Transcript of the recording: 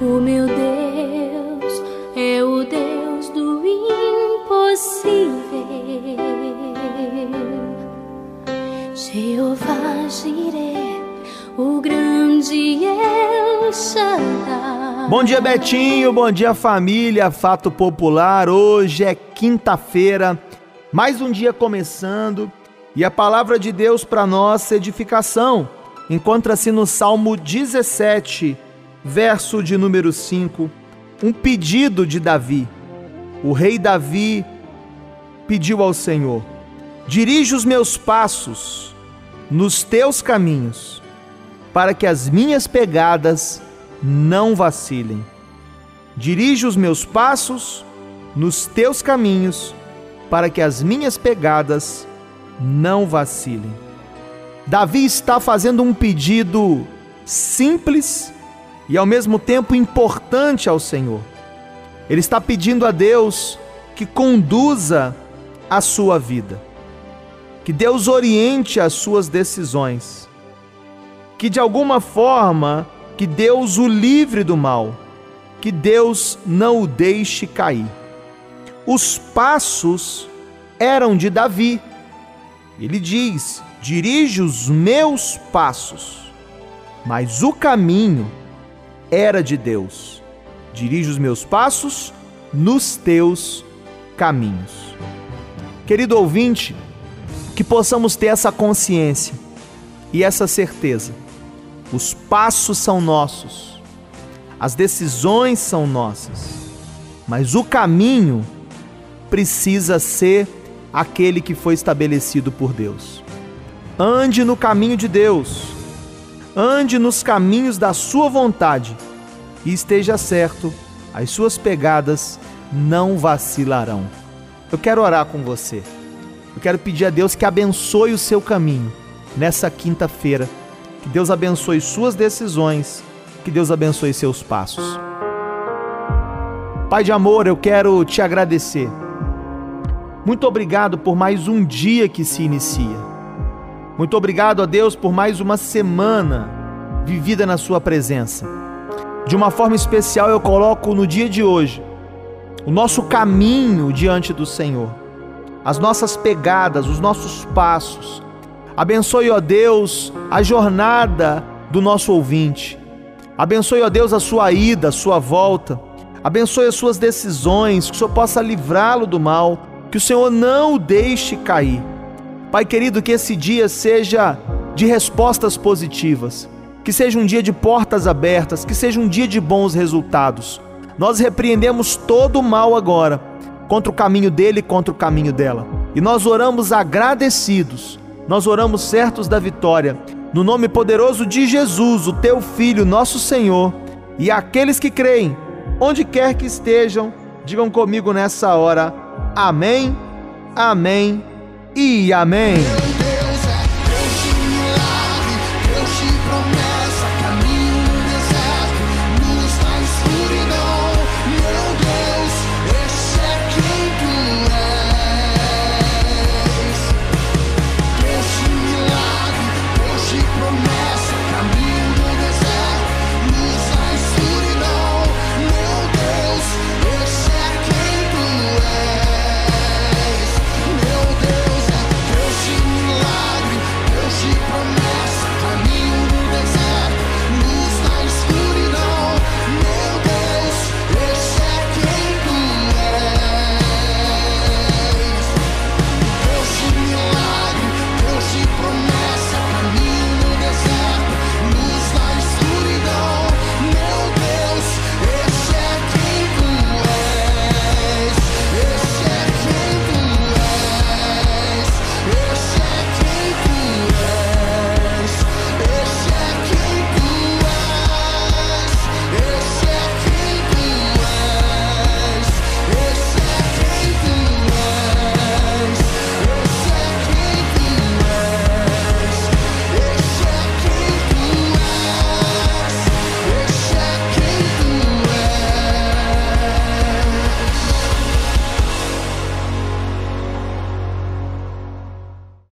O meu Deus é o Deus do impossível. Jeová Jireh, o grande El Shaddai. Bom dia, Betinho. Bom dia, família. Fato popular. Hoje é quinta-feira, mais um dia começando e a palavra de Deus para nossa edificação encontra-se no Salmo 17 verso de número 5, um pedido de Davi. O rei Davi pediu ao Senhor: Dirige os meus passos nos teus caminhos, para que as minhas pegadas não vacilem. Dirige os meus passos nos teus caminhos, para que as minhas pegadas não vacilem. Davi está fazendo um pedido simples e ao mesmo tempo importante ao Senhor. Ele está pedindo a Deus que conduza a sua vida, que Deus oriente as suas decisões, que de alguma forma que Deus o livre do mal, que Deus não o deixe cair. Os passos eram de Davi. Ele diz: dirige os meus passos, mas o caminho era de Deus. Dirige os meus passos nos teus caminhos. Querido ouvinte, que possamos ter essa consciência e essa certeza. Os passos são nossos, as decisões são nossas, mas o caminho precisa ser aquele que foi estabelecido por Deus. Ande no caminho de Deus ande nos caminhos da sua vontade e esteja certo, as suas pegadas não vacilarão. Eu quero orar com você. Eu quero pedir a Deus que abençoe o seu caminho nessa quinta-feira. Que Deus abençoe suas decisões, que Deus abençoe seus passos. Pai de amor, eu quero te agradecer. Muito obrigado por mais um dia que se inicia. Muito obrigado a Deus por mais uma semana vivida na Sua presença. De uma forma especial, eu coloco no dia de hoje o nosso caminho diante do Senhor, as nossas pegadas, os nossos passos. Abençoe, ó Deus, a jornada do nosso ouvinte. Abençoe, ó Deus, a sua ida, a sua volta. Abençoe as suas decisões, que o Senhor possa livrá-lo do mal, que o Senhor não o deixe cair. Pai querido, que esse dia seja de respostas positivas, que seja um dia de portas abertas, que seja um dia de bons resultados. Nós repreendemos todo o mal agora, contra o caminho dele e contra o caminho dela. E nós oramos agradecidos, nós oramos certos da vitória, no nome poderoso de Jesus, o teu Filho, nosso Senhor, e aqueles que creem, onde quer que estejam, digam comigo nessa hora: Amém, Amém e amém.